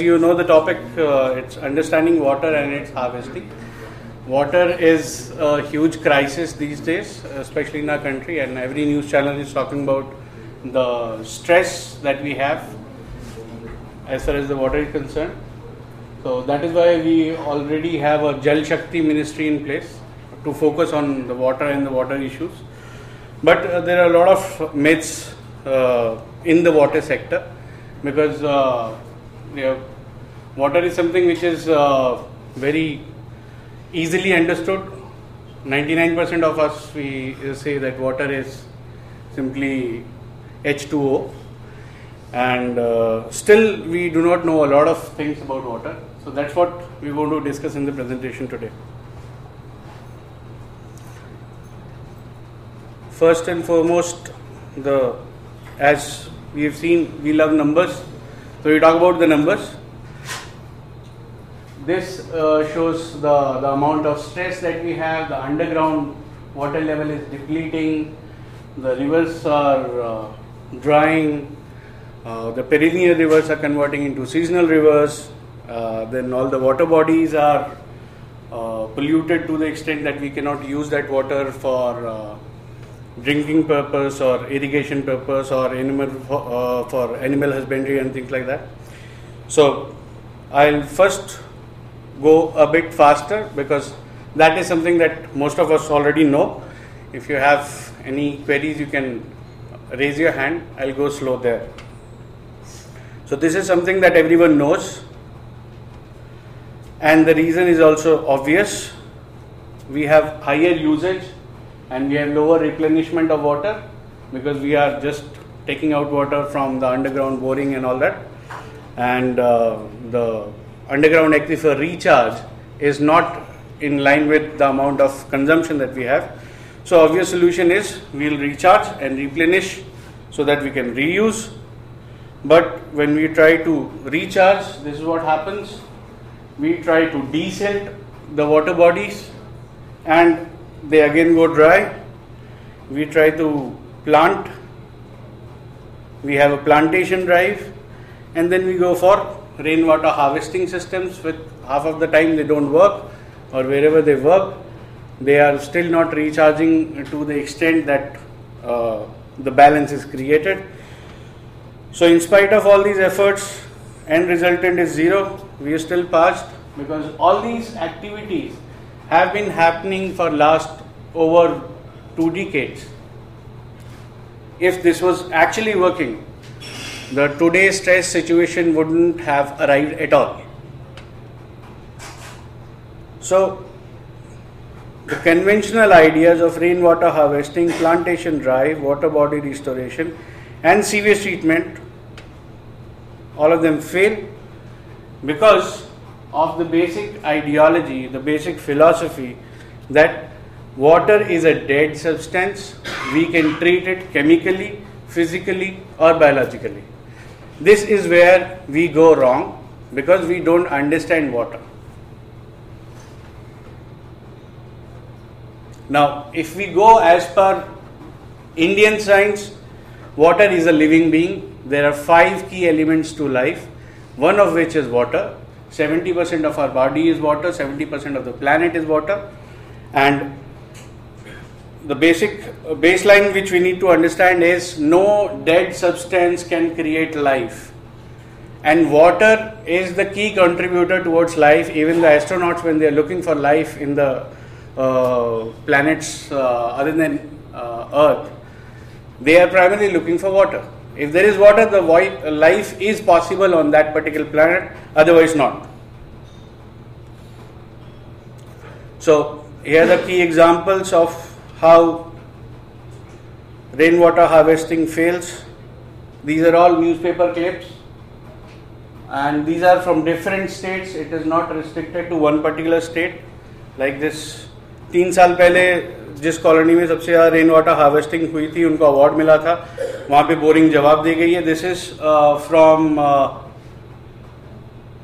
As you know, the topic uh, it's understanding water and its harvesting. Water is a huge crisis these days, especially in our country, and every news channel is talking about the stress that we have as far as the water is concerned. So that is why we already have a Jal Shakti ministry in place to focus on the water and the water issues. But uh, there are a lot of myths uh, in the water sector because uh, you know, water is something which is uh, very easily understood. 99% of us we say that water is simply H2O, and uh, still we do not know a lot of things about water. So that's what we want to discuss in the presentation today. First and foremost, the as we have seen, we love numbers. So we talk about the numbers. This uh, shows the, the amount of stress that we have. The underground water level is depleting. The rivers are uh, drying. Uh, the perennial rivers are converting into seasonal rivers. Uh, then all the water bodies are uh, polluted to the extent that we cannot use that water for uh, drinking purpose or irrigation purpose or animal uh, for animal husbandry and things like that. So I'll first go a bit faster because that is something that most of us already know. If you have any queries, you can raise your hand. I'll go slow there. So this is something that everyone knows, and the reason is also obvious. We have higher usage and we have lower replenishment of water because we are just taking out water from the underground boring and all that and uh, the underground aquifer recharge is not in line with the amount of consumption that we have. So obvious solution is we'll recharge and replenish so that we can reuse. But when we try to recharge this is what happens. We try to desilt the water bodies and they again go dry. We try to plant, we have a plantation drive, and then we go for rainwater harvesting systems. With half of the time they don't work, or wherever they work, they are still not recharging to the extent that uh, the balance is created. So, in spite of all these efforts, end resultant is zero. We are still parched because all these activities have been happening for last over two decades. If this was actually working, the today's stress situation wouldn't have arrived at all. So, the conventional ideas of rainwater harvesting, plantation drive, water body restoration, and sewage treatment, all of them fail because of the basic ideology, the basic philosophy that water is a dead substance, we can treat it chemically, physically, or biologically. This is where we go wrong because we don't understand water. Now, if we go as per Indian science, water is a living being. There are five key elements to life, one of which is water. 70% of our body is water, 70% of the planet is water, and the basic baseline which we need to understand is no dead substance can create life. And water is the key contributor towards life. Even the astronauts, when they are looking for life in the uh, planets uh, other than uh, Earth, they are primarily looking for water. If there is water, the life is possible on that particular planet, otherwise not. So, here are the key examples of how rainwater harvesting fails. These are all newspaper clips and these are from different states. It is not restricted to one particular state. Like this, तीन साल पहले जिस colony में सबसे ज़्यादा rain water harvesting हुई थी उनको अवार्ड मिला था वहाँ पे बोरिंग जवाब दी गई है this is from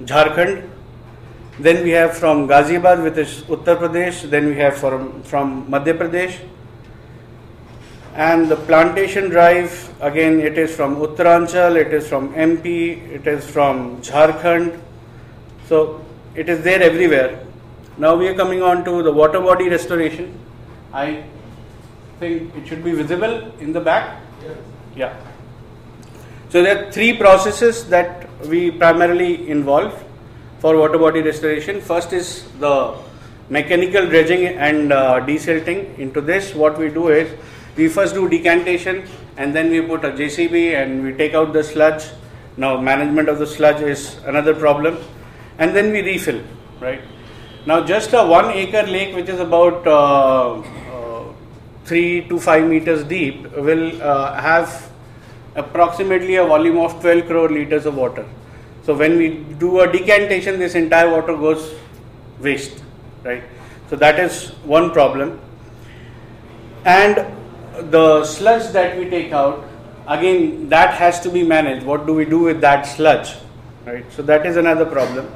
Jharkhand then we have from Ghaziabad, which is Uttar Pradesh. Then we have from, from Madhya Pradesh. and the plantation drive again it is from Uttaranchal, it is from MP, it is from Jharkhand. So it is there everywhere. Now we are coming on to the water body restoration. I think it should be visible in the back. Yes. Yeah. So there are three processes that we primarily involve for water body restoration. First is the mechanical dredging and uh, desilting. Into this, what we do is we first do decantation and then we put a JCB and we take out the sludge. Now, management of the sludge is another problem, and then we refill, right? Now, just a one acre lake, which is about uh, uh, three to five meters deep, will uh, have approximately a volume of 12 crore liters of water. So, when we do a decantation, this entire water goes waste, right? So, that is one problem. And the sludge that we take out, again, that has to be managed. What do we do with that sludge, right? So, that is another problem.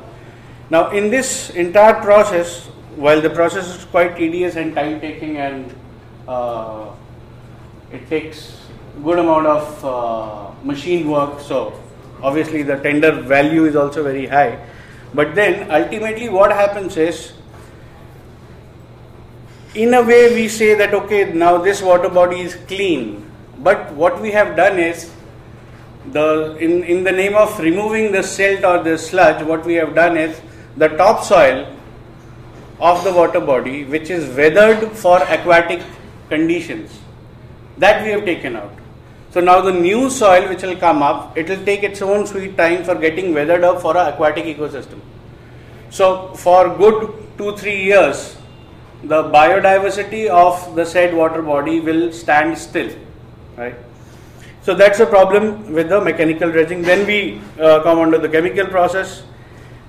Now, in this entire process, while the process is quite tedious and time taking and uh, it takes good amount of uh, machine work, so obviously the tender value is also very high. But then ultimately, what happens is, in a way, we say that okay, now this water body is clean. But what we have done is, the in, in the name of removing the silt or the sludge, what we have done is the topsoil of the water body, which is weathered for aquatic conditions, that we have taken out. So now the new soil which will come up, it will take its own sweet time for getting weathered up for an aquatic ecosystem. So for good two three years, the biodiversity of the said water body will stand still, right? So that's a problem with the mechanical dredging. Then we uh, come under the chemical process.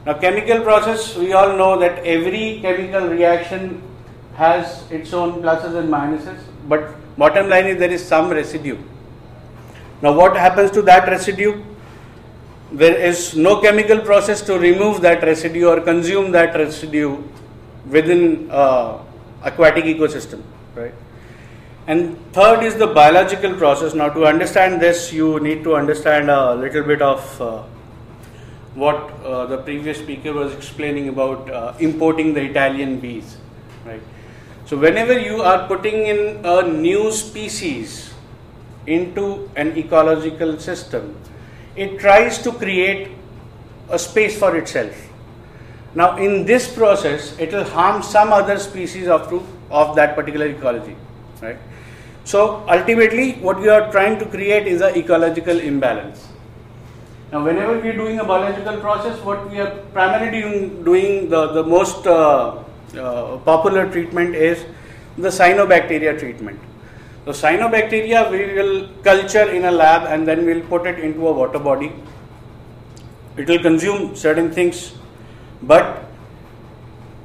Now, chemical process, we all know that every chemical reaction has its own pluses and minuses, but bottom line is there is some residue. Now, what happens to that residue? There is no chemical process to remove that residue or consume that residue within uh, aquatic ecosystem, right? And third is the biological process. Now, to understand this, you need to understand a little bit of uh, what uh, the previous speaker was explaining about uh, importing the Italian bees, right? So, whenever you are putting in a new species into an ecological system, it tries to create a space for itself. Now, in this process, it will harm some other species of, of that particular ecology, right? So, ultimately, what we are trying to create is an ecological imbalance. Now, whenever we are doing a biological process, what we are primarily doing, doing the, the most uh, uh, popular treatment is the cyanobacteria treatment. So, cyanobacteria we will culture in a lab and then we will put it into a water body. It will consume certain things, but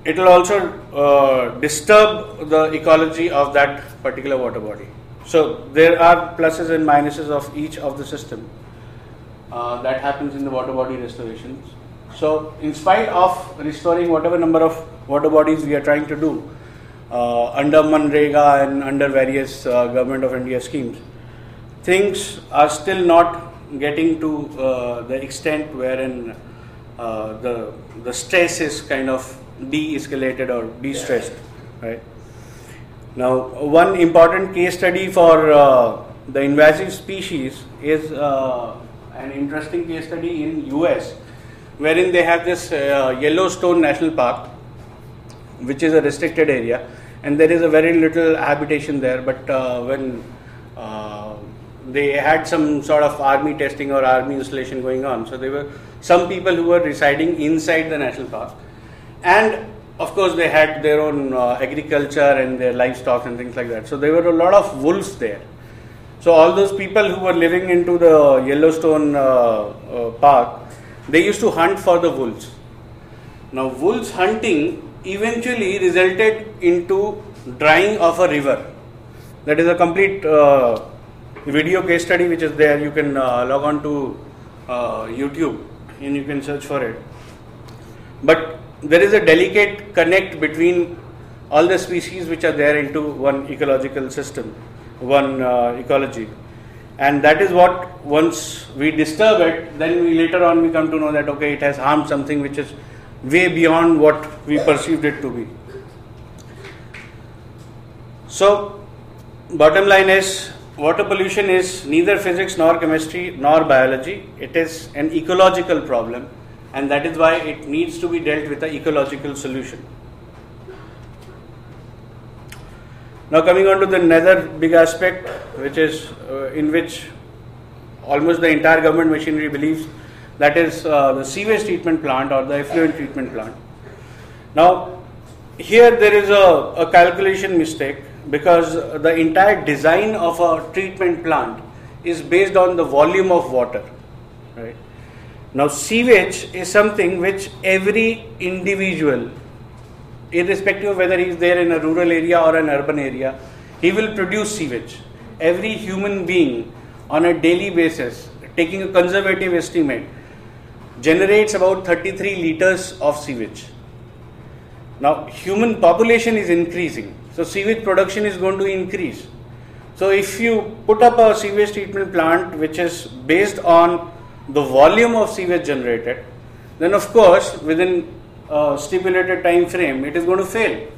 it will also uh, disturb the ecology of that particular water body. So, there are pluses and minuses of each of the system. Uh, that happens in the water body restorations. So, in spite of restoring whatever number of water bodies we are trying to do uh, under Manrega and under various uh, government of India schemes, things are still not getting to uh, the extent wherein uh, the the stress is kind of de-escalated or de-stressed, right? Now, one important case study for uh, the invasive species is an interesting case study in US wherein they have this uh, Yellowstone National Park which is a restricted area and there is a very little habitation there but uh, when uh, they had some sort of army testing or army installation going on so there were some people who were residing inside the national park and of course they had their own uh, agriculture and their livestock and things like that so there were a lot of wolves there so all those people who were living into the Yellowstone uh, uh, park, they used to hunt for the wolves. Now wolves hunting eventually resulted into drying of a river. That is a complete uh, video case study which is there. You can uh, log on to uh, YouTube and you can search for it. But there is a delicate connect between all the species which are there into one ecological system one uh, ecology. And that is what once we disturb it, then we later on we come to know that okay, it has harmed something which is way beyond what we perceived it to be. So, bottom line is water pollution is neither physics nor chemistry nor biology. It is an ecological problem, and that is why it needs to be dealt with an ecological solution. Now, coming on to the another big aspect, which is uh, in which almost the entire government machinery believes that is uh, the sewage treatment plant or the effluent treatment plant. Now, here there is a, a calculation mistake because the entire design of a treatment plant is based on the volume of water right? Now sewage is something which every individual irrespective of whether he is there in a rural area or an urban area he will produce sewage. Every human being on a daily basis taking a conservative estimate generates about 33 liters of sewage. Now human population is increasing so sewage production is going to increase. So if you put up a sewage treatment plant which is based on the volume of sewage generated, then of course within a stipulated time frame it is going to fail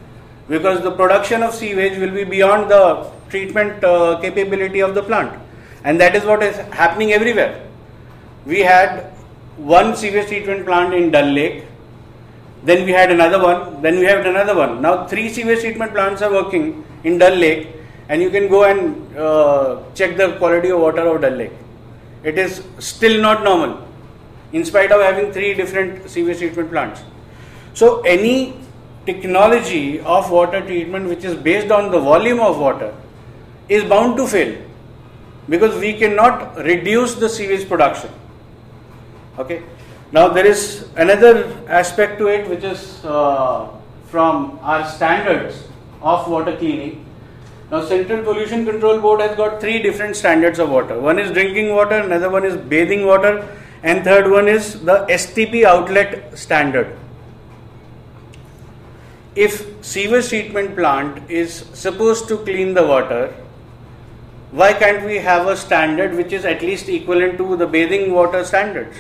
because the production of sewage will be beyond the treatment uh, capability of the plant and that is what is happening everywhere. We had one sewage treatment plant in Dal Lake then we had another one, then we had another one. Now three sewage treatment plants are working in Dal Lake and you can go and uh, check the quality of water of Dal Lake. It is still not normal in spite of having three different sewage treatment plants. So any technology of water treatment which is based on the volume of water is bound to fail because we cannot reduce the sewage production. Okay. Now there is another aspect to it which is uh, from our standards of water cleaning. Now Central Pollution Control Board has got three different standards of water. One is drinking water, another one is bathing water and third one is the STP outlet standard. If sewage treatment plant is supposed to clean the water, why can't we have a standard which is at least equivalent to the bathing water standards?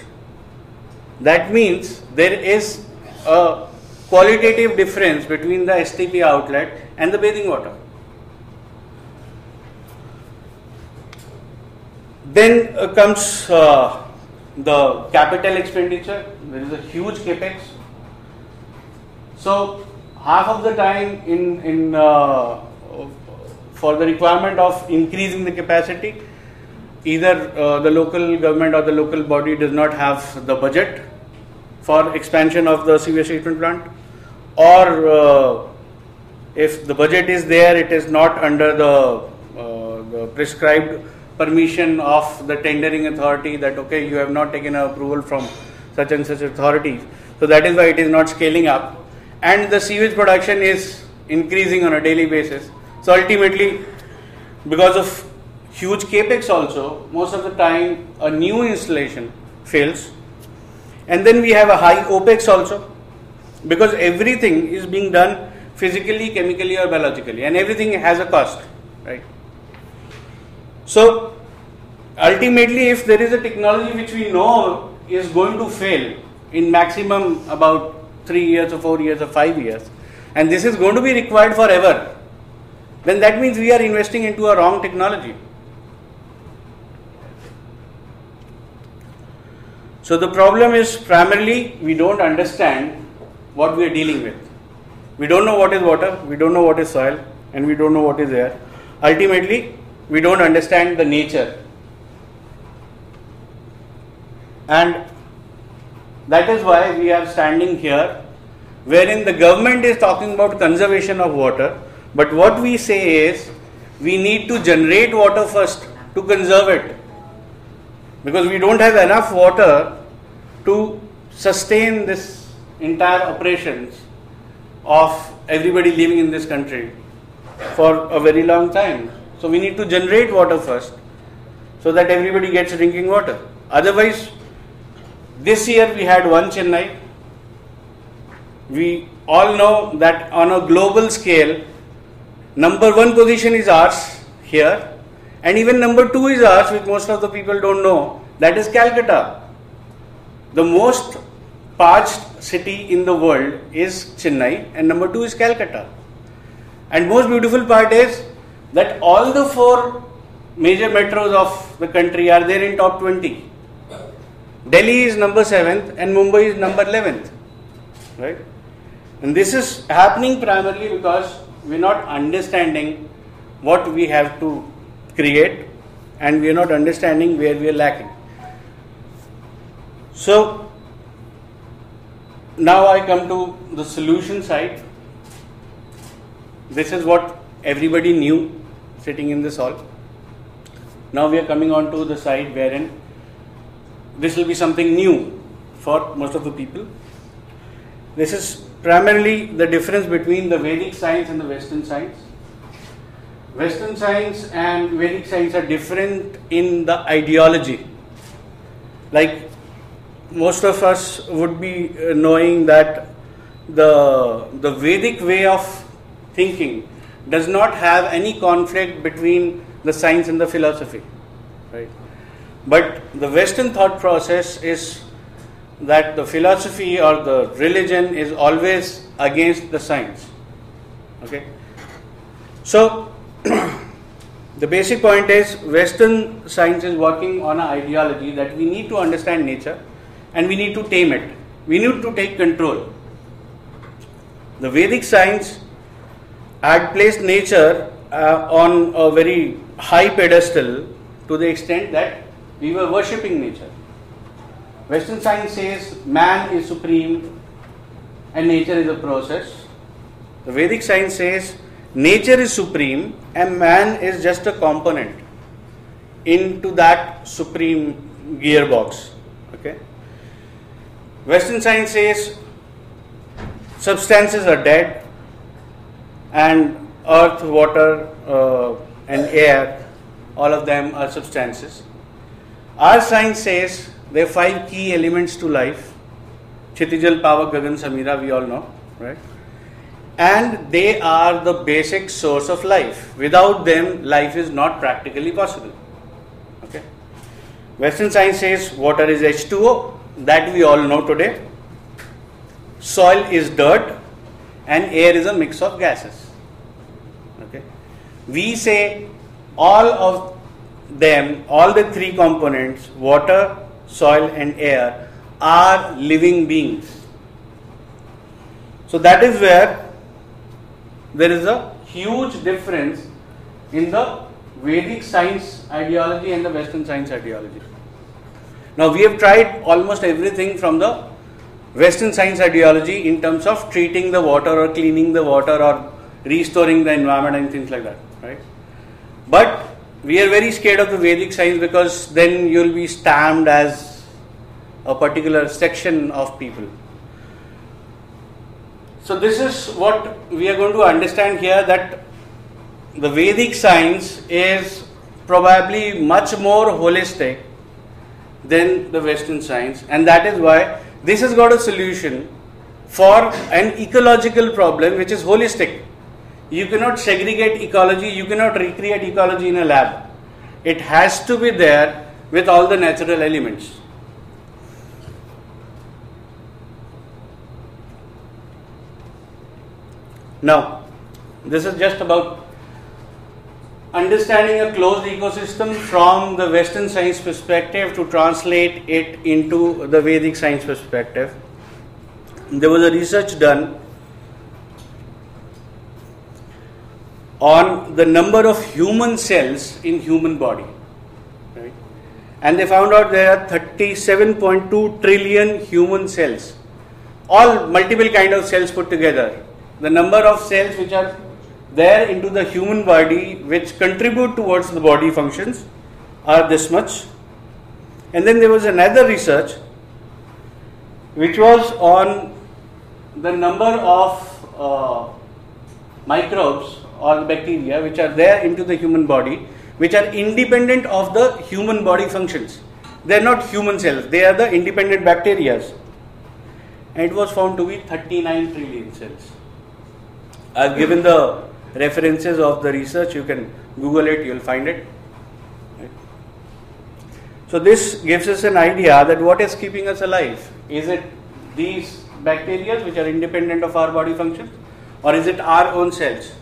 That means there is a qualitative difference between the STP outlet and the bathing water. Then uh, comes uh, the capital expenditure. There is a huge capex. So half of the time in in uh, for the requirement of increasing the capacity, either uh, the local government or the local body does not have the budget for expansion of the sewage treatment plant? Or uh, if the budget is there it is not under the, uh, the, prescribed permission of the tendering authority that okay you have not taken approval from such and such authorities. So that is why it is not scaling up. And the sewage production is increasing on a daily basis. So ultimately because of huge capex also, most of the time a new installation fails. And then we have a high OPEX also because everything is being done physically, chemically, or biologically, and everything has a cost, right? So, ultimately, if there is a technology which we know is going to fail in maximum about three years, or four years, or five years, and this is going to be required forever, then that means we are investing into a wrong technology. So the problem is primarily we don't understand what we are dealing with. We don't know what is water, we don't know what is soil, and we don't know what is air. Ultimately, we don't understand the nature. And that is why we are standing here, wherein the government is talking about conservation of water, but what we say is we need to generate water first to conserve it because we don't have enough water to sustain this entire operations of everybody living in this country for a very long time. So we need to generate water first so that everybody gets drinking water. Otherwise, this year we had one Chennai. We all know that on a global scale, number one position is ours here. And even number two is ours, which most of the people don't know, that is Calcutta. The most parched city in the world is Chennai, and number two is Calcutta. And most beautiful part is that all the four major metros of the country are there in top 20. Delhi is number 7th and Mumbai is number 11th. Right? And this is happening primarily because we're not understanding what we have to create and we are not understanding where we are lacking. So, now I come to the solution side. This is what everybody knew sitting in this hall. Now we are coming on to the side wherein this will be something new for most of the people. This is primarily the difference between the Vedic science and the Western science. Western science and Vedic science are different in the ideology. Like most of us would be uh, knowing that the, the Vedic way of thinking does not have any conflict between the science and the philosophy. Right? But the Western thought process is that the philosophy or the religion is always against the science. Okay? So, the basic point is Western science is working on an ideology that we need to understand nature and we need to tame it. We need to take control. The Vedic science had placed nature uh, on a very high pedestal to the extent that we were worshipping nature. Western science says man is supreme and nature is a process. The Vedic science says nature is supreme and man is just a component into that supreme gearbox. Okay. Western science says substances are dead and earth, water, uh, and air, all of them are substances. Our science says there are five key elements to life Chitijal, Pavak, Gagan, Samira, we all know, right? And they are the basic source of life. Without them, life is not practically possible. Okay? Western science says water is H2O, that we all know today. Soil is dirt, and air is a mix of gases. Okay? We say all of them, all the three components, water, soil, and air, are living beings. So that is where there is a huge difference in the Vedic science ideology and the Western science ideology. Now we have tried almost everything from the Western science ideology in terms of treating the water or cleaning the water or restoring the environment and things like that, right? But we are very scared of the Vedic science because then you'll be stamped as a particular section of people. So this is what we are going to understand here that the Vedic science is probably much more holistic than the Western science, and that is why this has got a solution for an ecological problem which is holistic. You cannot segregate ecology, you cannot recreate ecology in a lab. It has to be there with all the natural elements. Now, this is just about understanding a closed ecosystem from the Western science perspective to translate it into the Vedic science perspective. There was a research done on the number of human cells in human body and they found out there are 37.2 trillion human cells all multiple kind of cells put together the number of cells which are there into the human body which contribute towards the body functions are this much. And then there was another research which was on the number of uh, microbes or bacteria which are there into the human body which are independent of the human body functions. They are not human cells. They are the independent bacteria and it was found to be 39 trillion cells i've given the references of the research. You can Google it, you'll find it. So, this gives us an idea that what is keeping us alive? Is it these bacteria which are independent of our body function, or is it our own cells?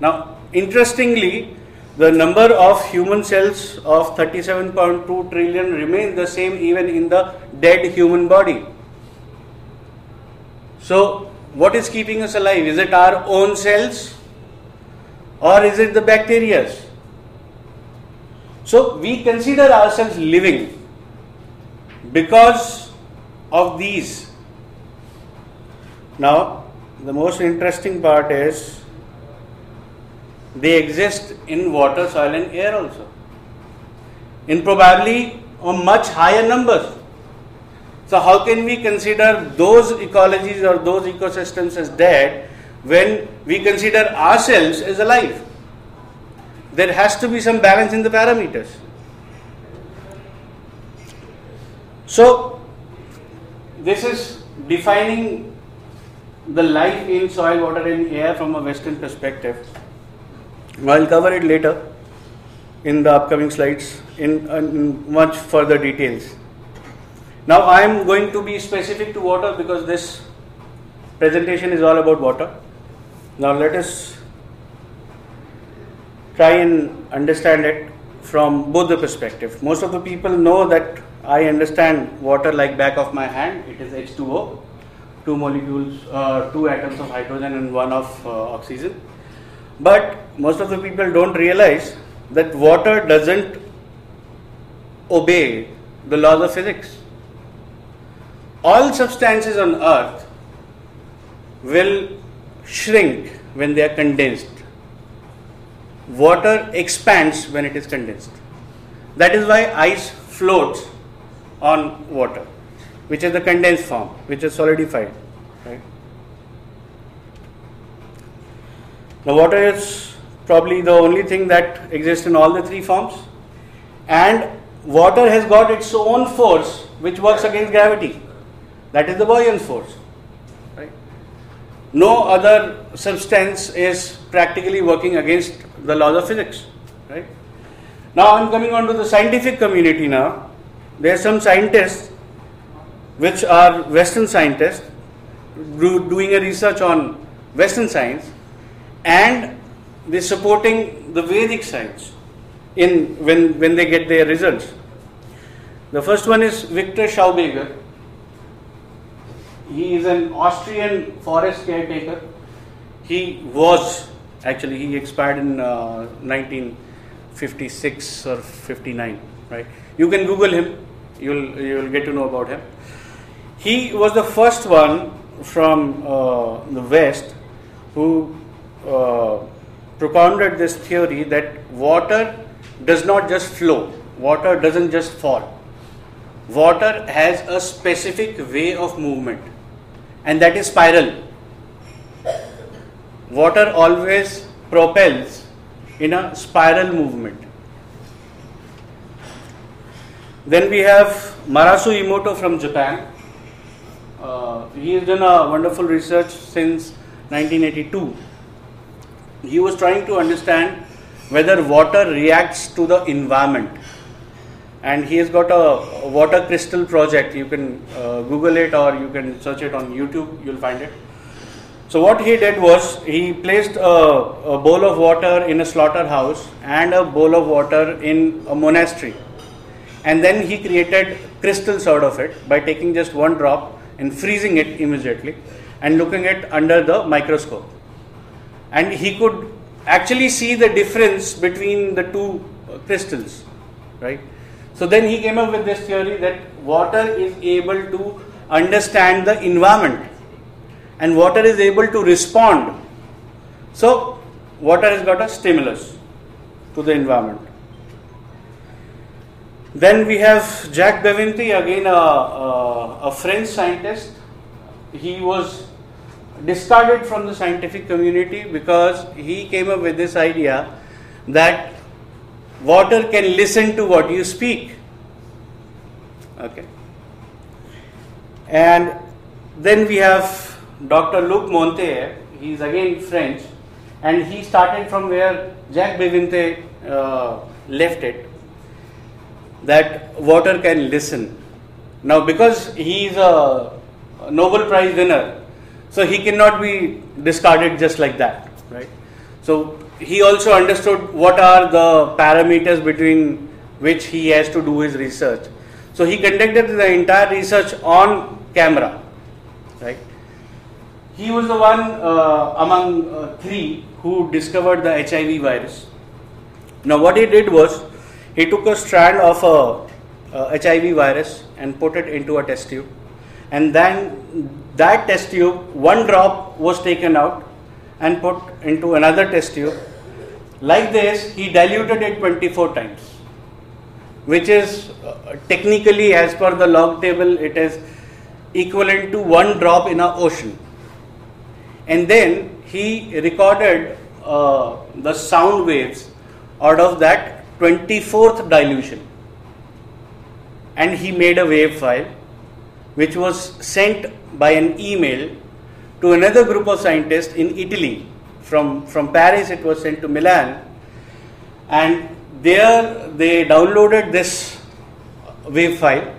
Now, interestingly, the number of human cells of 37.2 trillion remains the same even in the dead human body. So, what is keeping us alive? Is it our own cells or is it the bacteria? So, we consider ourselves living because of these. Now, the most interesting part is they exist in water, soil, and air also. In probably a much higher numbers. So, how can we consider those ecologies or those ecosystems as dead when we consider ourselves as alive? There has to be some balance in the parameters. So, this is defining the life in soil, water, and air from a Western perspective. I'll cover it later in the upcoming slides in, in much further details. Now I am going to be specific to water because this presentation is all about water. Now let us try and understand it from both the perspective. Most of the people know that I understand water like back of my hand. It is H2O, two molecules, uh, two atoms of hydrogen and one of uh, oxygen. But most of the people don't realize that water doesn't obey the laws of physics. All substances on earth will shrink when they are condensed. Water expands when it is condensed. That is why ice floats on water, which is the condensed form, which is solidified. Right? Now, water is probably the only thing that exists in all the three forms, and water has got its own force which works against gravity. That is the buoyant force. No other substance is practically working against the laws of physics. Right? Now, I'm coming on to the scientific community now. There are some scientists which are Western scientists doing a research on Western science and they're supporting the Vedic science in when, when they get their results. The first one is Victor Schauberger. He is an Austrian forest caretaker. He was actually he expired in uh, 1956 or 59, right? You can Google him. You'll you'll get to know about him. He was the first one from uh, the West who uh, propounded this theory that water does not just flow, water doesn't just fall. Water has a specific way of movement, and that is spiral. Water always propels in a spiral movement. Then we have Masaru Emoto from Japan. Uh, he has done a wonderful research since 1982 he was trying to understand whether water reacts to the environment and he has got a water crystal project. You can uh, google it or you can search it on youtube. You'll find it. So what he did was he placed a, a bowl of water in a slaughterhouse and a bowl of water in a monastery. And then he created crystals out of it by taking just one drop and freezing it immediately and looking at under the microscope. And he could actually see the difference between the two crystals right so then he came up with this theory that water is able to understand the environment and water is able to respond so water has got a stimulus to the environment then we have Jacques Bevinti, again a, a, a French scientist. He was discarded from the scientific community because he came up with this idea that water can listen to what you speak. Okay. And then we have Dr. Luc Montagnier, he is again French, and he started from where Jack Bevinte uh, left it. That water can listen. Now, because he is a Nobel Prize winner, so he cannot be discarded just like that, right? So he also understood what are the parameters between which he has to do his research. So he conducted the entire research on camera, right? He was the one uh, among uh, three who discovered the HIV virus. Now, what he did was he took a strand of a, a HIV virus and put it into a test tube, and then that test tube, one drop was taken out and put into another test tube. Like this, he diluted it 24 times, which is uh, technically, as per the log table, it is equivalent to one drop in an ocean. And then he recorded uh, the sound waves out of that 24th dilution. And he made a wave file which was sent by an email to another group of scientists in Italy. From, from Paris, it was sent to Milan, and there they downloaded this wave file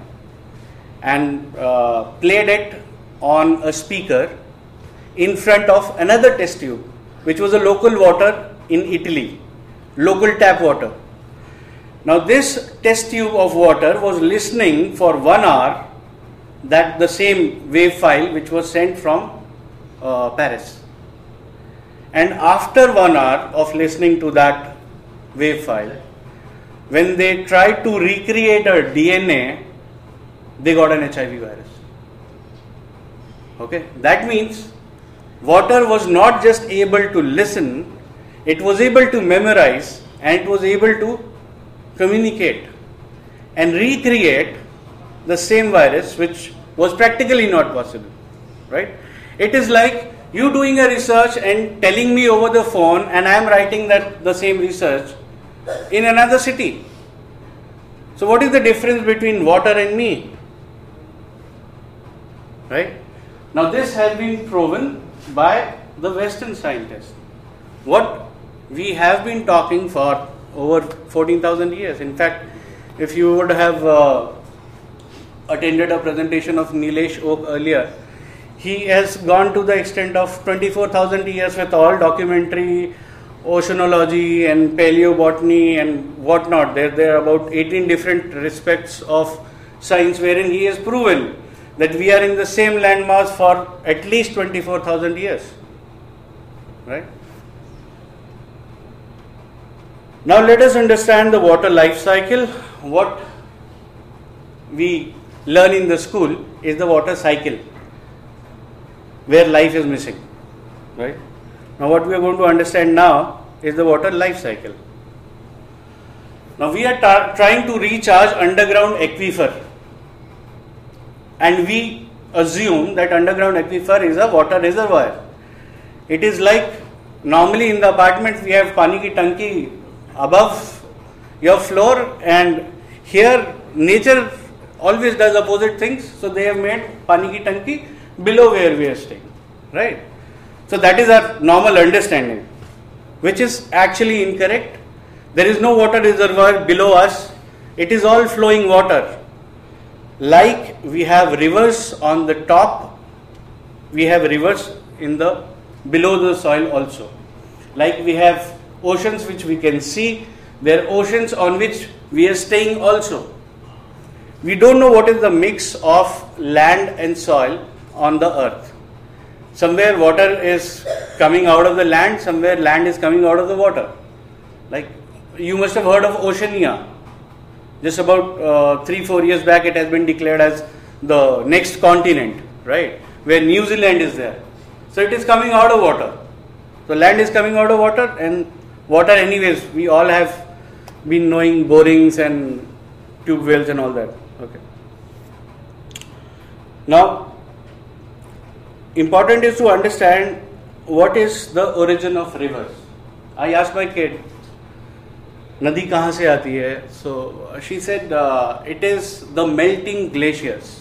and uh, played it on a speaker in front of another test tube, which was a local water in Italy, local tap water. Now, this test tube of water was listening for one hour that the same wave file which was sent from uh, Paris. And after one hour of listening to that wave file, when they tried to recreate a DNA, they got an HIV virus. Okay, that means water was not just able to listen, it was able to memorize and it was able to communicate and recreate the same virus which was practically not possible. Right? It is like you doing a research and telling me over the phone and i am writing that the same research in another city. So what is the difference between water and me? Right? Now this has been proven by the western scientists. What we have been talking for over 14000 years. In fact if you would have uh, attended a presentation of Nilesh Oak earlier, he has gone to the extent of 24,000 years with all documentary, oceanology and paleobotany and whatnot. There, there are about 18 different respects of science wherein he has proven that we are in the same landmass for at least 24,000 years. Right? Now let us understand the water life cycle. What we learn in the school is the water cycle where life is missing right? Now what we are going to understand now is the water life cycle. Now we are tar- trying to recharge underground aquifer and we assume that underground aquifer is a water reservoir. It is like normally in the apartments we have pani ki tanki above your floor and here nature always does opposite things. So they have made pani ki tanki below where we are staying, right? So that is our normal understanding, which is actually incorrect. There is no water reservoir below us. It is all flowing water. Like we have rivers on the top, we have rivers in the below the soil also. Like we have oceans which we can see, there are oceans on which we are staying also we don't know what is the mix of land and soil on the earth. Somewhere water is coming out of the land, somewhere land is coming out of the water. Like you must have heard of Oceania. Just about uh, three, four years back, it has been declared as the next continent, right? Where New Zealand is there. So it is coming out of water. So land is coming out of water, and water, anyways, we all have been knowing borings and tube wells and all that. Okay. Now, important is to understand what is the origin of rivers. I asked my kid, नदी कहाँ से आती है so she said it is the melting glaciers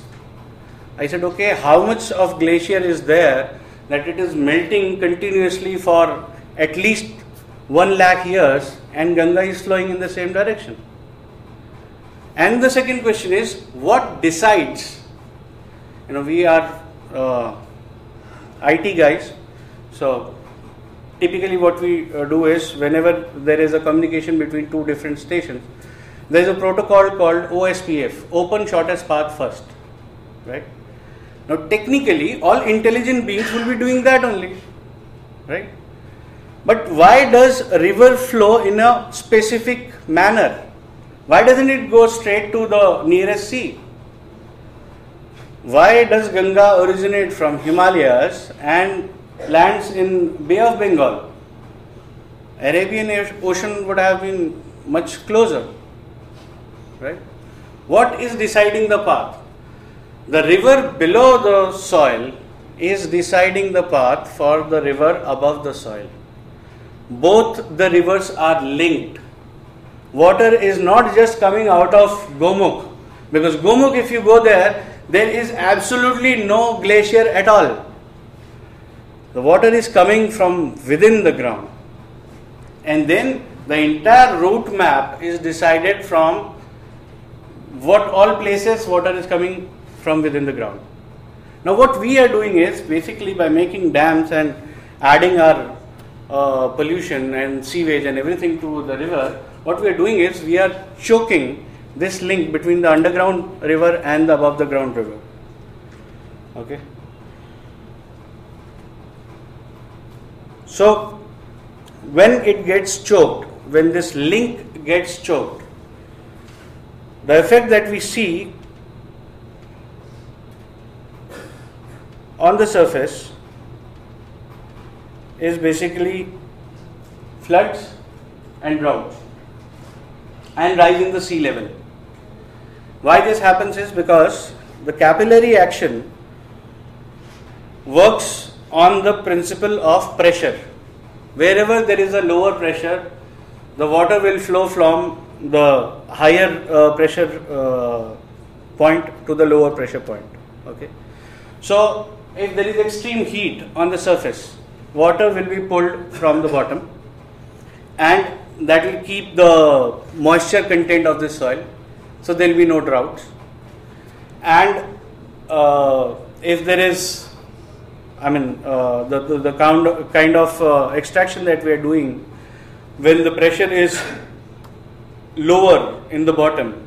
I said, okay, how much of glacier is there that it is melting continuously for at least 1 lakh years and Ganga is flowing in the same direction. And the second question is what decides? You know, we are uh, IT guys, so typically what we uh, do is whenever there is a communication between two different stations, there is a protocol called OSPF, Open Shortest Path First, right? Now, technically, all intelligent beings will be doing that only, right? But why does river flow in a specific manner? Why doesn't it go straight to the nearest sea? Why does Ganga originate from Himalayas and lands in Bay of Bengal? Arabian Ocean would have been much closer, right? What is deciding the path? The river below the soil is deciding the path for the river above the soil. Both the rivers are linked. Water is not just coming out of Gomukh because Gomukh, if you go there, there is absolutely no glacier at all. The water is coming from within the ground. And then the entire route map is decided from what all places water is coming from within the ground. Now, what we are doing is basically by making dams and adding our uh, pollution and sewage and everything to the river, what we are doing is we are choking this link between the underground river and the above the ground river. Okay. So, when it gets choked, when this link gets choked, the effect that we see on the surface is basically floods and droughts and rise in the sea level. Why this happens is because the capillary action works on the principle of pressure. Wherever there is a lower pressure, the water will flow from the higher uh, pressure uh, point to the lower pressure point. Okay. So if there is extreme heat on the surface, water will be pulled from the bottom and that will keep the moisture content of the soil so there will be no droughts and uh, if there is i mean uh, the, the, the, kind of, kind of uh, extraction that we are doing when the pressure is lower in the bottom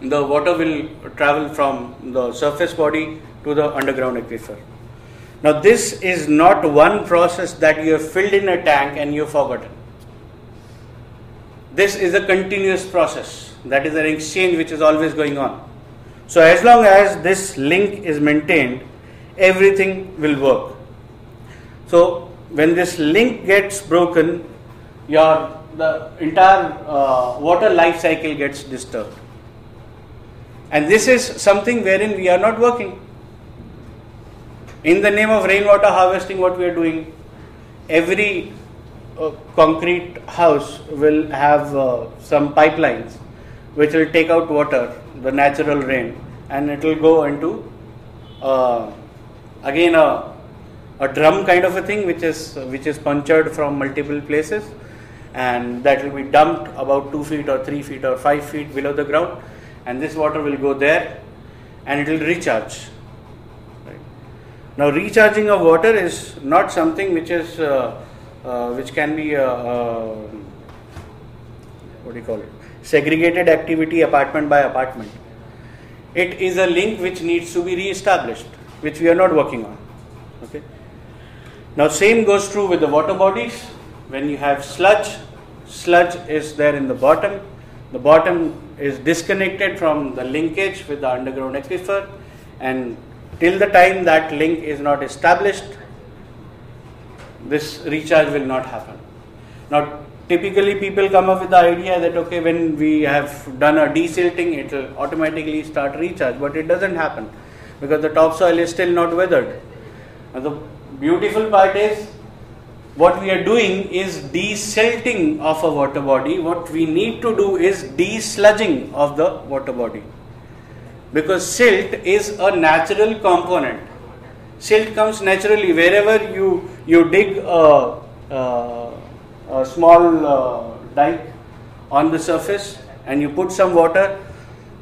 the water will travel from the surface body to the underground aquifer. Now, this is not one process that you have filled in a tank and you have forgotten. This is a continuous process, that is an exchange which is always going on. So, as long as this link is maintained, everything will work. So, when this link gets broken, your the entire uh, water life cycle gets disturbed. And this is something wherein we are not working. In the name of rainwater harvesting, what we are doing, every uh, concrete house will have uh, some pipelines which will take out water, the natural rain, and it will go into uh, again a, a drum kind of a thing which is which is punctured from multiple places, and that will be dumped about two feet or three feet or five feet below the ground, and this water will go there, and it will recharge. Now, recharging of water is not something which is uh, uh, which can be uh, uh, what do you call it segregated activity apartment by apartment. It is a link which needs to be re-established, which we are not working on. Okay. Now, same goes true with the water bodies. When you have sludge, sludge is there in the bottom. The bottom is disconnected from the linkage with the underground aquifer, and till the time that link is not established, this recharge will not happen. Now, typically people come up with the idea that okay, when we have done a desilting, it will automatically start recharge, but it doesn't happen because the topsoil is still not weathered. And the beautiful part is what we are doing is desilting of a water body. What we need to do is desludging of the water body because silt is a natural component. Silt comes naturally wherever you you dig a uh, a small uh, dike on the surface and you put some water,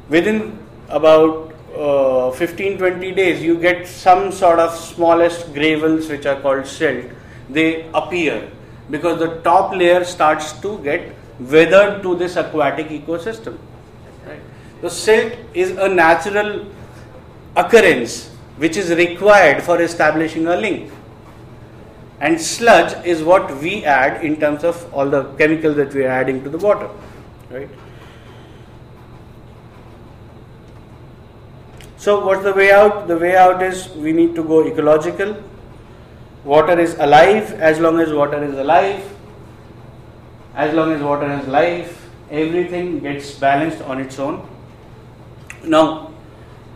within about uh, 15 20 days you get some sort of smallest gravels which are called silt. They appear because the top layer starts to get weathered to this aquatic ecosystem the silt is a natural occurrence which is required for establishing a link and sludge is what we add in terms of all the chemicals that we are adding to the water right So what's the way out? The way out is we need to go ecological. Water is alive as long as water is alive. As long as water is alive, everything gets balanced on its own. Now,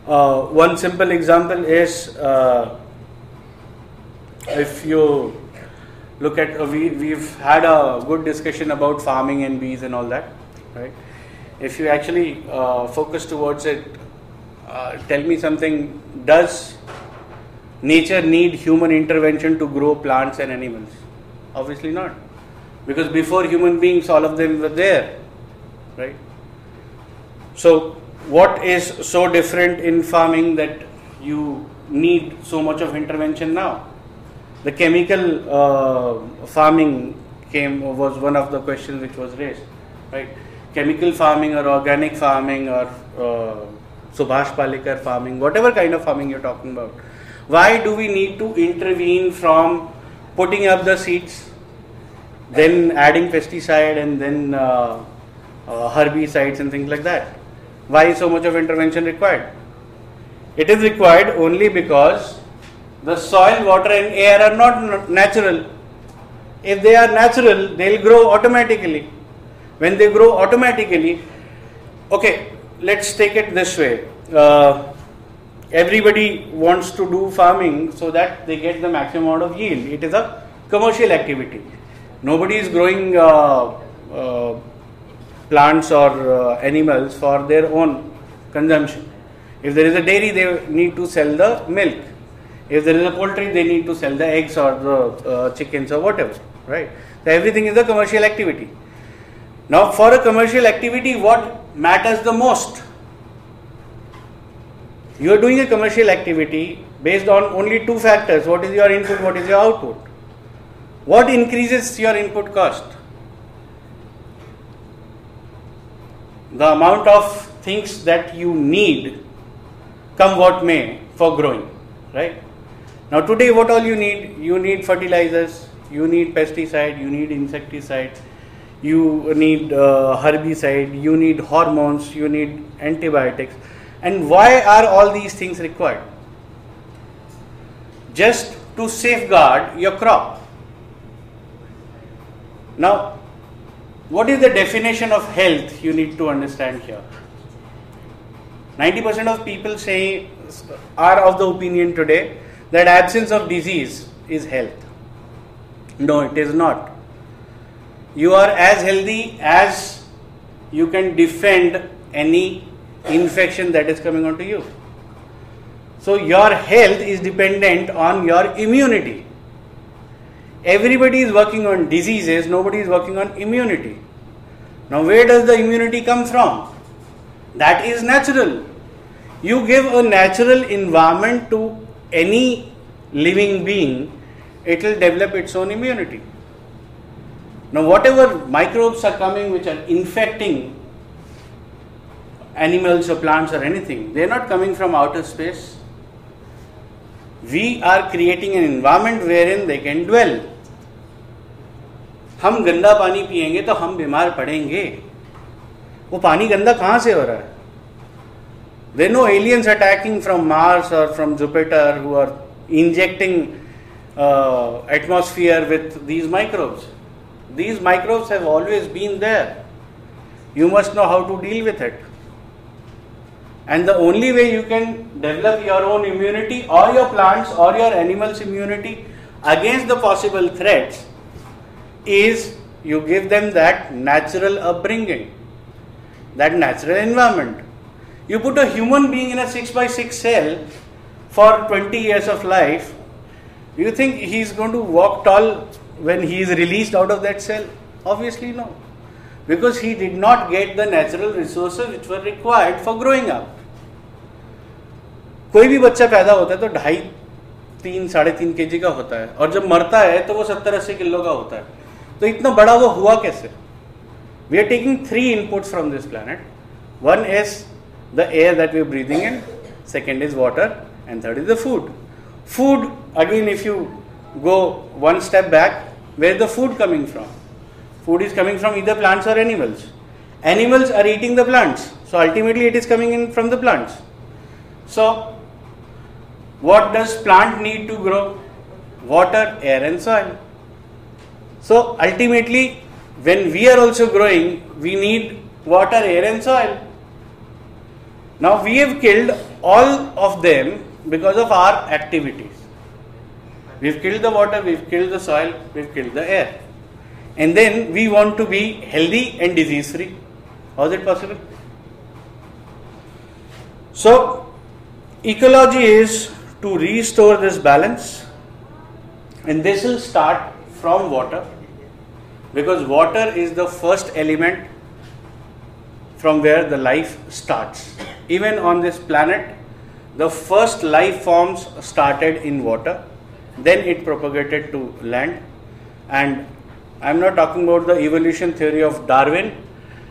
uh, one simple example is uh, if you look at uh, we we've had a good discussion about farming and bees and all that, right? If you actually uh, focus towards it uh, tell me something does nature need human intervention to grow plants and animals? Obviously not. Because before human beings all of them were there right? So what is so different in farming that you need so much of intervention now the chemical uh, farming came was one of the questions which was raised right chemical farming or organic farming or uh, Subhash Palekar farming, whatever kind of farming you're talking about. Why do we need to intervene from putting up the seeds, then adding pesticide and then uh, uh, herbicides and things like that? Why so much of intervention required? It is required only because the soil, water, and air are not natural. If they are natural, they'll grow automatically. When they grow automatically, okay, let's take it this way. Uh, everybody wants to do farming so that they get the maximum amount of yield. It is a commercial activity. Nobody is growing uh, uh, plants or uh, animals for their own consumption. If there is a dairy, they need to sell the milk. If there is a poultry, they need to sell the eggs or the uh, chickens or whatever, right? So everything is a commercial activity. Now, for a commercial activity, what matters the most. You are doing a commercial activity based on only two factors what is your input, what is your output. What increases your input cost? The amount of things that you need, come what may, for growing, right? Now, today, what all you need? You need fertilizers, you need pesticide, you need insecticide, you need uh, herbicide, you need hormones, you need antibiotics. And why are all these things required? Just to safeguard your crop. Now, what is the definition of health you need to understand here? 90% of people say are of the opinion today that absence of disease is health. No, it is not you are as healthy as you can defend any infection that is coming onto you. So, your health is dependent on your immunity. Everybody is working on diseases, nobody is working on immunity. Now, where does the immunity come from? That is natural. You give a natural environment to any living being, it will develop its own immunity. Now, whatever microbes are coming which are infecting animals or plants or anything, they are not coming from outer space. We are creating an environment wherein they can dwell. हम गंदा पानी पिएँगे तो हम बीमार पड़ेंगे वो पानी गंदा कहाँ से हो रहा है There are no aliens attacking from Mars or from Jupiter who are injecting uh, atmosphere with these microbes. These microbes have always been there. You must know how to deal with it. And the only way you can develop your own immunity or your plants or your animals' immunity against the possible threats is you give them that natural upbringing, that natural environment. You put a human being in a 6 by 6 cell for 20 years of life, you think he is going to walk tall when he is released out of that cell? Obviously, no. Because he did not get the natural resources which were required for growing up. कोई भी बच्चा पैदा होता है तो ढाई तीन साढ़े तीन के का होता है और जब मरता है तो वो सत्तर अस्सी किलो का होता है तो इतना बड़ा वो हुआ कैसे we are taking three inputs from this planet one is the air that we're breathing in, second is water, and third is the food. Food, again, if you go one step back, where is the food coming from? Food is coming from either plants or animals. Animals are eating the plants, so ultimately it is coming in from the plants. So, what does plant need to grow? Water, air, and soil. So, ultimately, when we are also growing, we need water, air, and soil. Now, we have killed all of them because of our activities. We've killed the water, we've killed the soil, we've killed the air. And then we want to be healthy and disease free. How is it possible? So, ecology is to restore this balance, and this will start from water because water is the first element from where the life starts. Even on this planet, the first life forms started in water then it propagated to land. And i'm not talking about the evolution theory of darwin.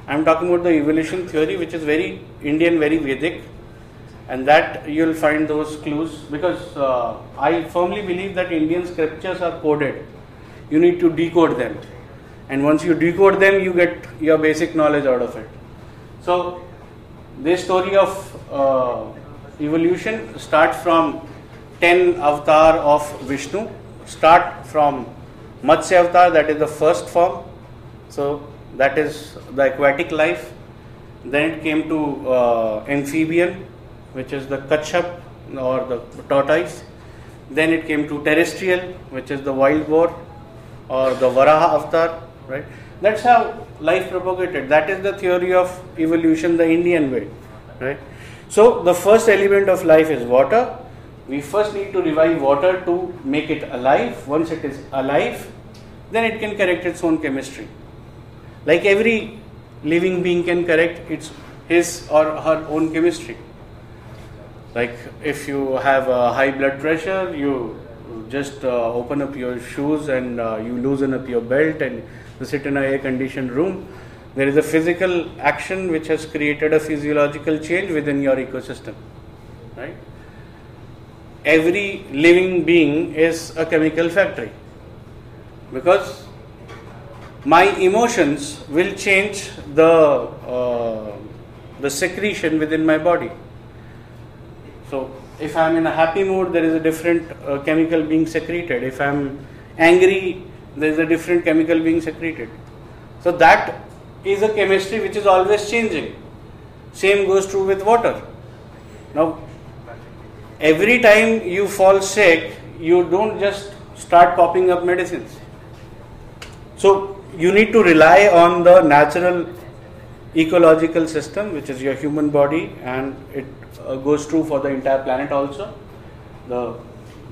I'm talking about the evolution theory which is very indian very vedic. And that you'll find those clues because uh, i firmly believe that indian scriptures are coded. You need to decode them. And once you decode them you get your basic knowledge out of it. So this story of uh, evolution starts from 10 avatar of Vishnu start from Matsya avatar that is the first form. So that is the aquatic life. Then it came to uh, amphibian which is the kachap or the tortoise. Then it came to terrestrial which is the wild boar or the varaha avatar right? That's how life propagated that is the theory of evolution the indian way right so the first element of life is water we first need to revive water to make it alive. Once it is alive, then it can correct its own chemistry. Like every living being can correct its his or her own chemistry. Like if you have a high blood pressure, you just uh, open up your shoes and uh, you loosen up your belt and you sit in a air conditioned room. There is a physical action which has created a physiological change within your ecosystem, right? every living being is a chemical factory because my emotions will change the uh, the secretion within my body so if i'm in a happy mood there is a different uh, chemical being secreted if i'm angry there is a different chemical being secreted so that is a chemistry which is always changing same goes true with water now every time you fall sick, you don't just start popping up medicines. So you need to rely on the natural ecological system, which is your human body, and it uh, goes true for the entire planet also. The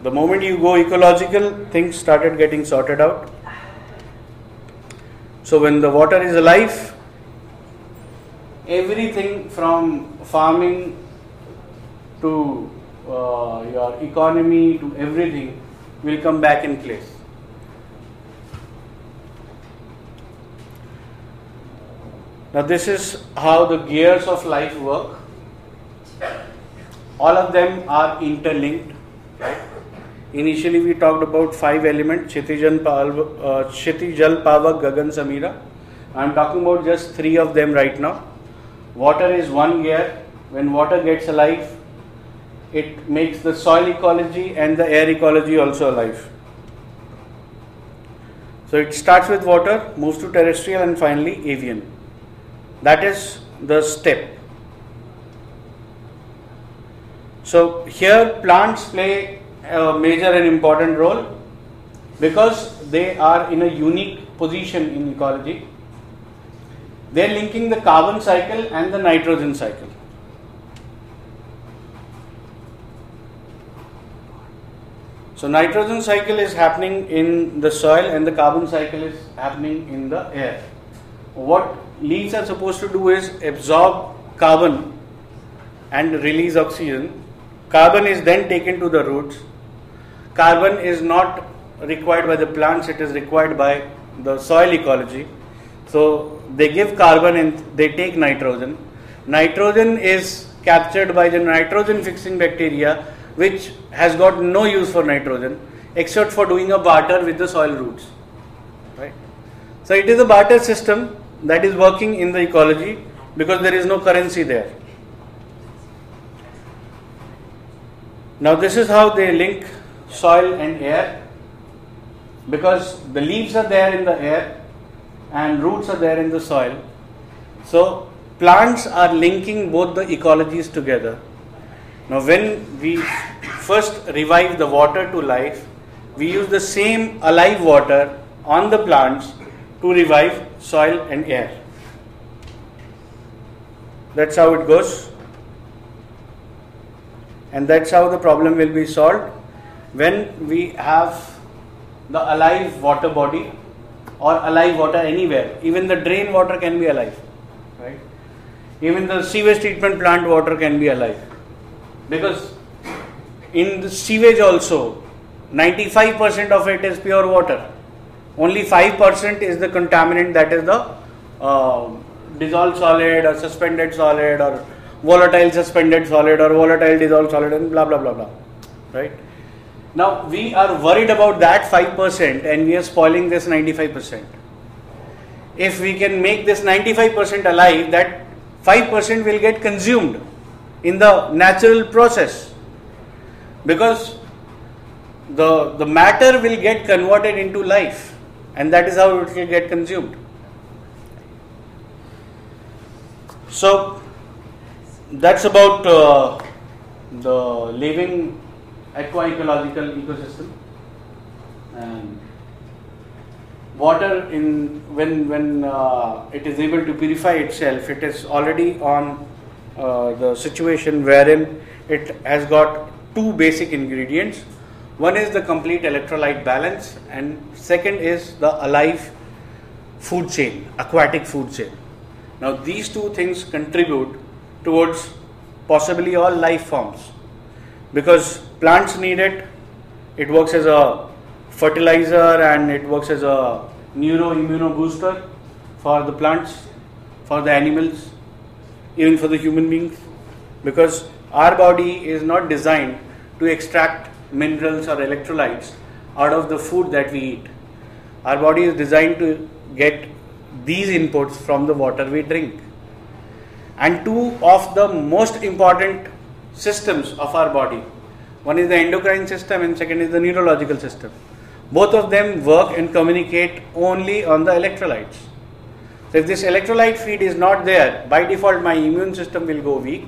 the moment you go ecological, things started getting sorted out. So when the water is alive, everything from farming to uh, your economy to everything will come back in place. Now, this is how the gears of life work. All of them are interlinked. Right? Initially, we talked about five elements Kshitijal, uh, Kshitijal Pavak, Gagan, Samira. I am talking about just three of them right now. Water is one gear. When water gets alive, it makes the soil ecology and the air ecology also alive. So it starts with water, moves to terrestrial, and finally avian. That is the step. So here plants play a major and important role because they are in a unique position in ecology. They are linking the carbon cycle and the nitrogen cycle. So nitrogen cycle is happening in the soil and the carbon cycle is happening in the air. What leaves are supposed to do is absorb carbon and release oxygen. Carbon is then taken to the roots. Carbon is not required by the plants, it is required by the soil ecology. So they give carbon and they take nitrogen. Nitrogen is captured by the nitrogen fixing bacteria which has got no use for nitrogen except for doing a barter with the soil roots. Right? So it is a barter system that is working in the ecology because there is no currency there. Now this is how they link soil and air because the leaves are there in the air and roots are there in the soil. So plants are linking both the ecologies together. Now when we first revive the water to life, we use the same alive water on the plants to revive soil and air. That's how it goes. And that's how the problem will be solved when we have the alive water body or alive water anywhere. Even the drain water can be alive, right? Even the sewage treatment plant water can be alive because in the sewage also 95% of it is pure water. Only 5% is the contaminant that is the uh, dissolved solid or suspended solid or volatile suspended solid or volatile dissolved solid and blah blah blah blah. Right? Now we are worried about that 5% and we are spoiling this 95%. If we can make this 95% alive, that 5% will get consumed in the natural process because the, the matter will get converted into life and that is how it will get consumed. So that's about uh, the living aqua-ecological ecosystem. And water in when when uh, it is able to purify itself it is already on uh, the situation wherein it has got two basic ingredients. One is the complete electrolyte balance and second is the alive food chain aquatic food chain. Now these two things contribute towards possibly all life forms because plants need it. It works as a fertilizer and it works as a neuro immuno booster for the plants, for the animals, even for the human beings. Because our body is not designed to extract minerals or electrolytes out of the food that we eat. Our body is designed to get these inputs from the water we drink. And two of the most important systems of our body. One is the endocrine system and second is the neurological system. Both of them work and communicate only on the electrolytes. So if this electrolyte feed is not there, by default my immune system will go weak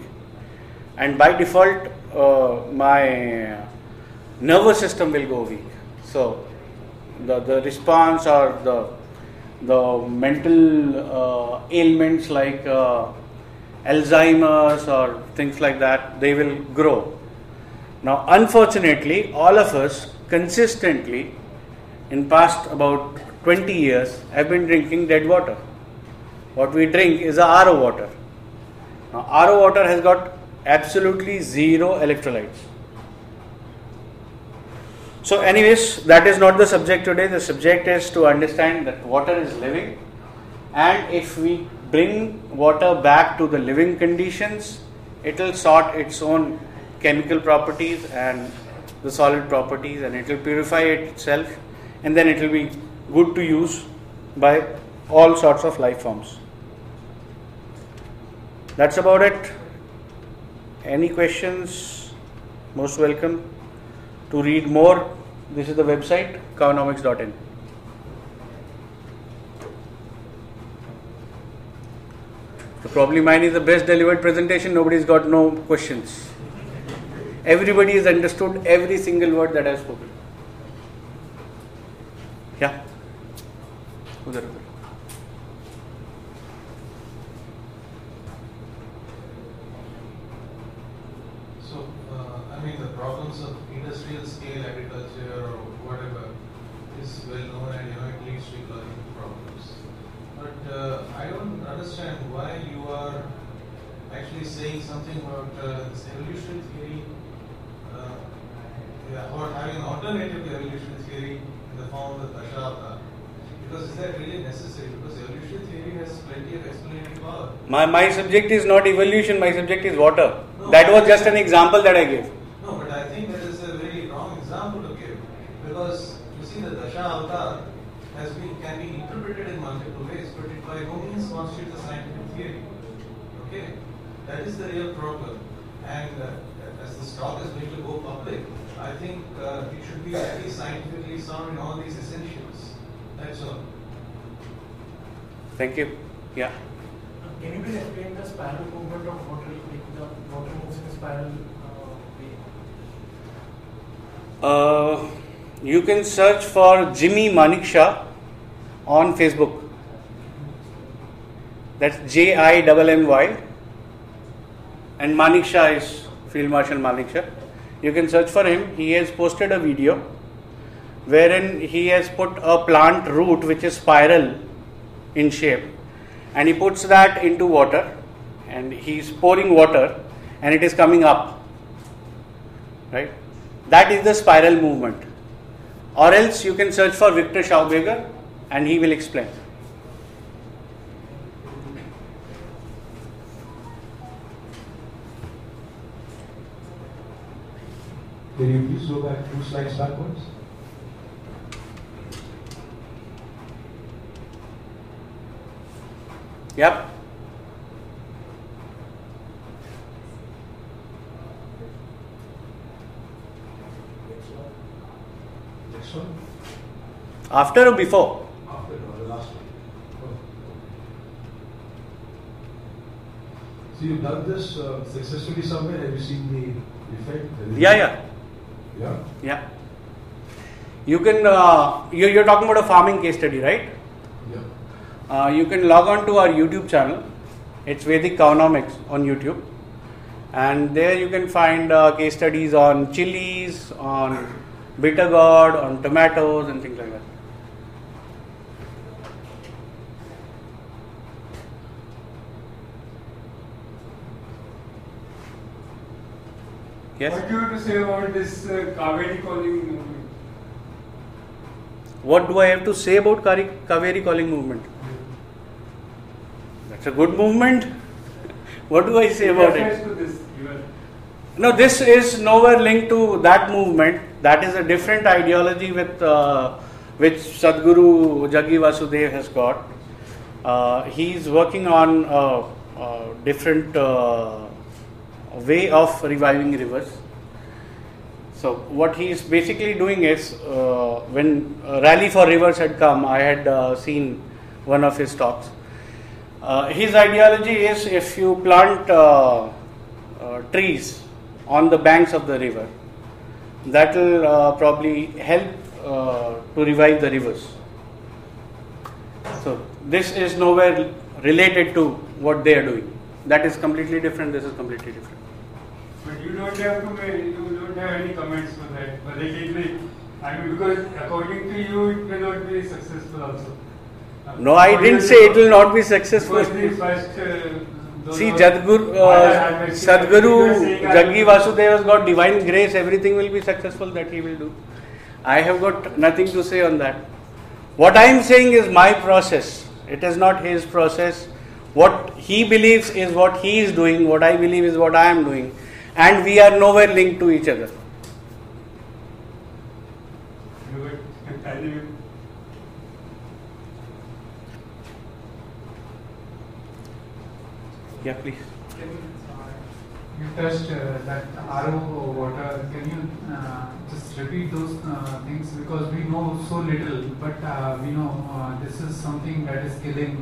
and by default uh, my nervous system will go weak. So the, the response or the the mental uh, ailments like uh, Alzheimer's or things like that, they will grow. Now, unfortunately, all of us consistently in past about 20 years have been drinking dead water. What we drink is a RO water. Now, RO water has got absolutely zero electrolytes. So, anyways, that is not the subject today. The subject is to understand that water is living, and if we bring water back to the living conditions, it will sort its own chemical properties and the solid properties and it will purify itself and then it will be good to use by all sorts of life forms. That's about it. Any questions? Most welcome. To read more, this is the website cowonomics.in. probably mine is the best delivered presentation. Nobody's got no questions. Everybody has understood every single word that I've spoken. Yeah. So, uh, I mean, the problems of industrial scale agriculture is well known and you know it leads to ecological problems. But uh, I don't understand why you are actually saying something about uh, this evolution theory uh, yeah, or having an alternative to evolution theory in the form of the Dashavatar. Because is that really necessary? Because evolution theory has plenty of explanatory power. My, my subject is not evolution, my subject is water. No. That was just an example that I gave. No, but I think that is a very wrong example to give because you see the Dasha Avatar has been can be interpreted in multiple ways, but it by no means constitutes a scientific theory. Okay, that is the real problem. And uh, as the talk is going to go public, I think uh, it should be at least scientifically sound in all these essentials. That's all. Thank you. Yeah. Can you please explain the spiral movement of water? Like the water moves in a spiral uh, way. Uh, you can search for Jimmy Manekshaw on Facebook. That's J I M M Y. And Manekshaw is Field Marshal Manekshaw. You can search for him. He has posted a video wherein he has put a plant root which is spiral in shape and he puts that into water and he is pouring water and it is coming up. Right? That is the spiral movement. Or else you can search for Viktor Schauberger and he will explain. Can you please go back two slides backwards? Yep after or before After no, the last one. Oh. So you've done this uh, successfully somewhere. Have you seen the effect? yeah yeah Yeah. yeah you can uh, you, you're talking about a farming case study right Yeah. Uh, you can log on to our youtube channel. It's vedic economics on youtube. And there you can find uh, case studies on chilies on bitter gourd on tomatoes and things like that. Yes? What do you have to say about this uh, Cauvery calling movement? what do i have to say about Cauvery calling movement that's a good movement what do i say about it this. No, this is nowhere linked to that movement. That is a different ideology with uh, which Sadhguru Jaggi Vasudev has got. Uh, he is working on a, a different uh, way of reviving rivers. So what he is basically doing is uh, when uh, Rally for Rivers had come, I had uh, seen one of his talks. Uh, his ideology is if you plant uh, uh, trees on the banks of the river, that will uh, probably help uh, to revive the rivers. So this is nowhere related to what they are doing. That is completely different. This is completely different. but you don't have to make, you don't have any comments for that. But I mean, because according to you, it may not be successful also. No, I didn't say it will not be successful. Uh, See, are- Jadguru, I- I- I- uh, I- Sadhguru you are saying I- Jaggi Vasudev has got divine grace, everything will be successful that he will do. I have got nothing to say on that. What I am saying is my process, it is not his process. What he believes is what he is doing, what I believe is what I am doing, and we are nowhere linked to each other. You would- I think- Yeah, please. Can you, uh, touched uh, that RO water. Can you uh, just repeat those uh, things because we know so little, but uh, we know uh, this is something that is killing.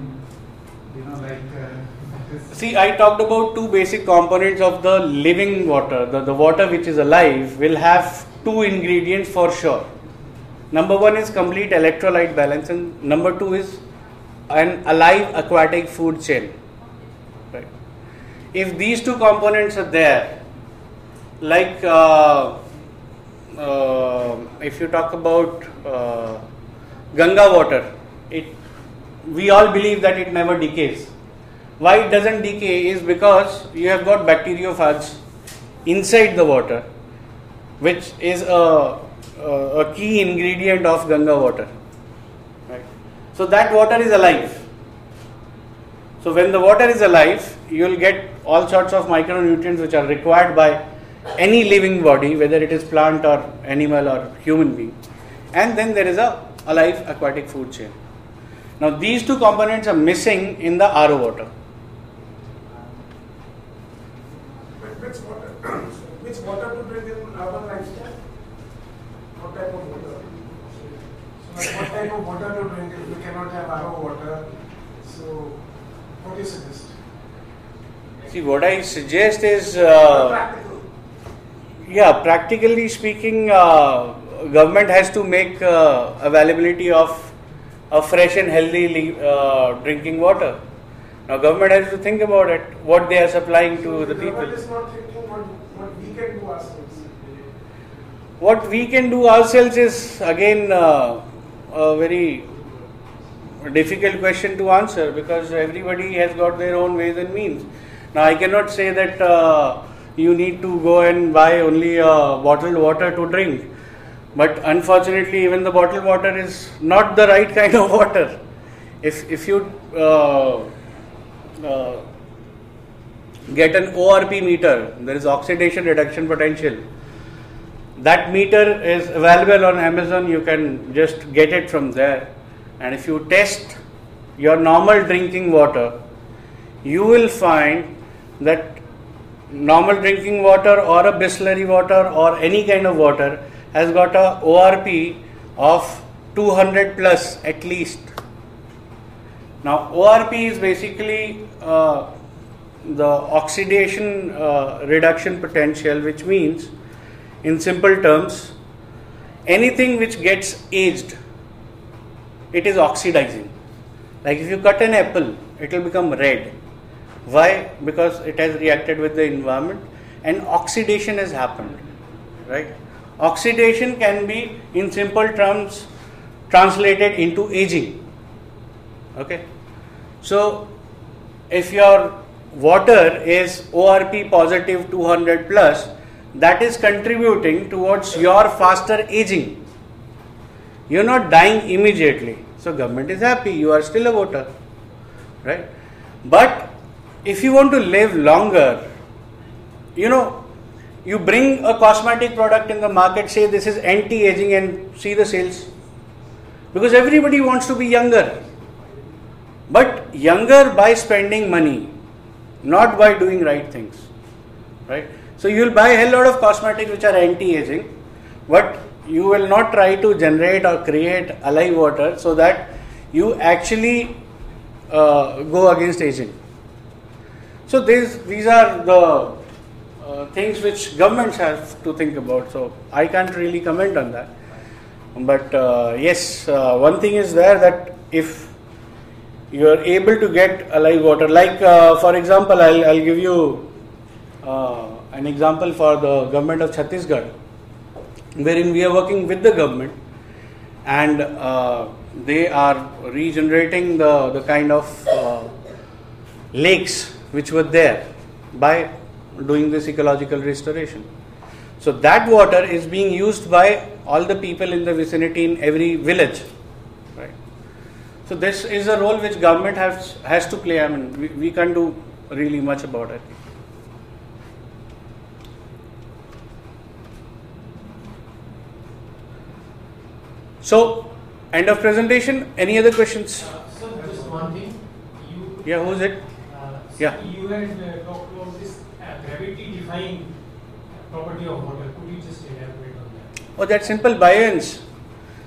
You know, like uh, See, I talked about two basic components of the living water. The, the water which is alive will have two ingredients for sure. Number one is complete electrolyte balance, and number two is an alive aquatic food chain. If these two components are there, like uh, uh, if you talk about uh, Ganga water, it we all believe that it never decays. Why it doesn't decay is because you have got bacteriophages inside the water, which is a, a, a key ingredient of Ganga water. Right? So that water is alive. So when the water is alive, you will get all sorts of micronutrients which are required by any living body, whether it is plant or animal or human being. And then there is a alive aquatic food chain. Now these two components are missing in the RO water. Which water, to drink in urban lifestyle? What type of water? So what type of water to drink if you cannot have RO water? So what do you suggest? See, what I suggest is, uh, yeah, practically speaking, uh, government has to make uh, availability of a fresh and healthy uh, drinking water. Now, government has to think about it, what they are supplying to the people. Is not thinking what, what we can do ourselves. What we can do ourselves is again uh, a very difficult question to answer because everybody has got their own ways and means. Now, I cannot say that uh, you need to go and buy only uh, bottled water to drink, but unfortunately, even the bottled water is not the right kind of water. If if you uh, uh, get an ORP meter, there is oxidation reduction potential. That meter is available on amazon. You can just get it from there. And if you test your normal drinking water you will find that normal drinking water or a bisleri water or any kind of water has got a orp of 200 plus at least now orp is basically uh, the oxidation uh, reduction potential which means in simple terms, anything which gets aged, it is oxidizing. Like if you cut an apple, it will become red. Why? Because it has reacted with the environment and oxidation has happened. Right? Oxidation can be, in simple terms, translated into aging. Okay? So, if your water is ORP positive 200 plus, that is contributing towards your faster aging. You're not dying immediately. So government is happy, you are still a voter. Right? But if you want to live longer, you know, you bring a cosmetic product in the market, say this is anti-aging and see the sales. Because everybody wants to be younger. But younger by spending money, not by doing right things. Right? So you will buy a hell lot of cosmetics which are anti-aging, but you will not try to generate or create alive water so that you actually uh, go against aging. So these these are the uh, things which governments have to think about. So I can't really comment on that. But uh, yes, uh, one thing is there that if you are able to get alive water, like uh, for example, I'll, I'll give you uh, an example for the government of Chhattisgarh, wherein we are working with the government and uh, they are regenerating the, the kind of lakes which were there by doing this ecological restoration. So that water is being used by all the people in the vicinity in every village. Right. So this is a role which government has has to play. I mean, we, we can't do really much about it. So, end of presentation. Any other questions? Uh, Sir, just one thing. You, Yeah, who's it? Yeah. You had uh, talked about this uh, gravity defying property of water. Could you just elaborate on that? Oh, that simple buoyance.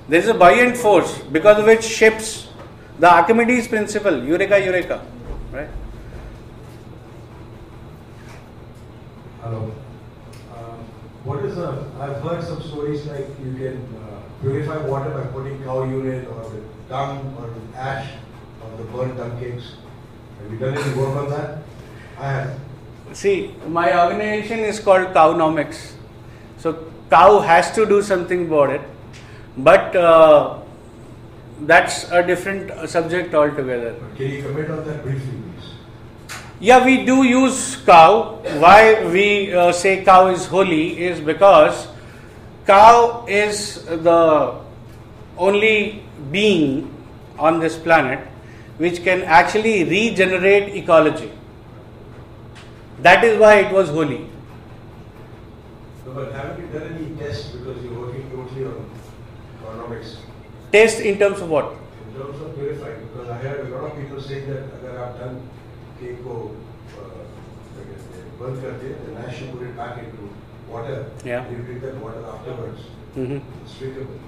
There is a buoyant force because of which ships, the Archimedes principle, Eureka, Eureka, right? Hello. Um, What is the, I've heard some stories like you can uh, purify water by putting cow urine or with dung or with ash or the burnt dung cakes. Have you done any work on that? I have. See, my organization is called Cownomics. So, cow has to do something about it. But uh, that's a different subject altogether. Can you comment on that briefly, please? Yeah, we do use cow. Why we uh, say cow is holy is because cow is the only being on this planet which can actually regenerate ecology. That is why it was holy. So, but haven't you done any tests because you're working totally on economics? Test in terms of what? In terms of purifying, because I heard a lot of people saying that if I've done keiko, uh, burn karte, then ash you put it back into water. Yeah. You drink that water afterwards. Mm-hmm. It's drinkable.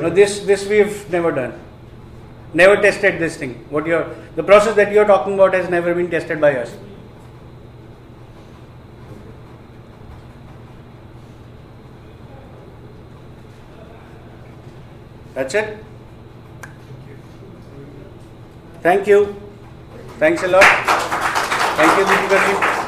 No, this this we've never done. Never tested this thing. What you're the process that you're talking about has never been tested by us. That's it. Thank you. Thanks a lot. Thank you, Deepika.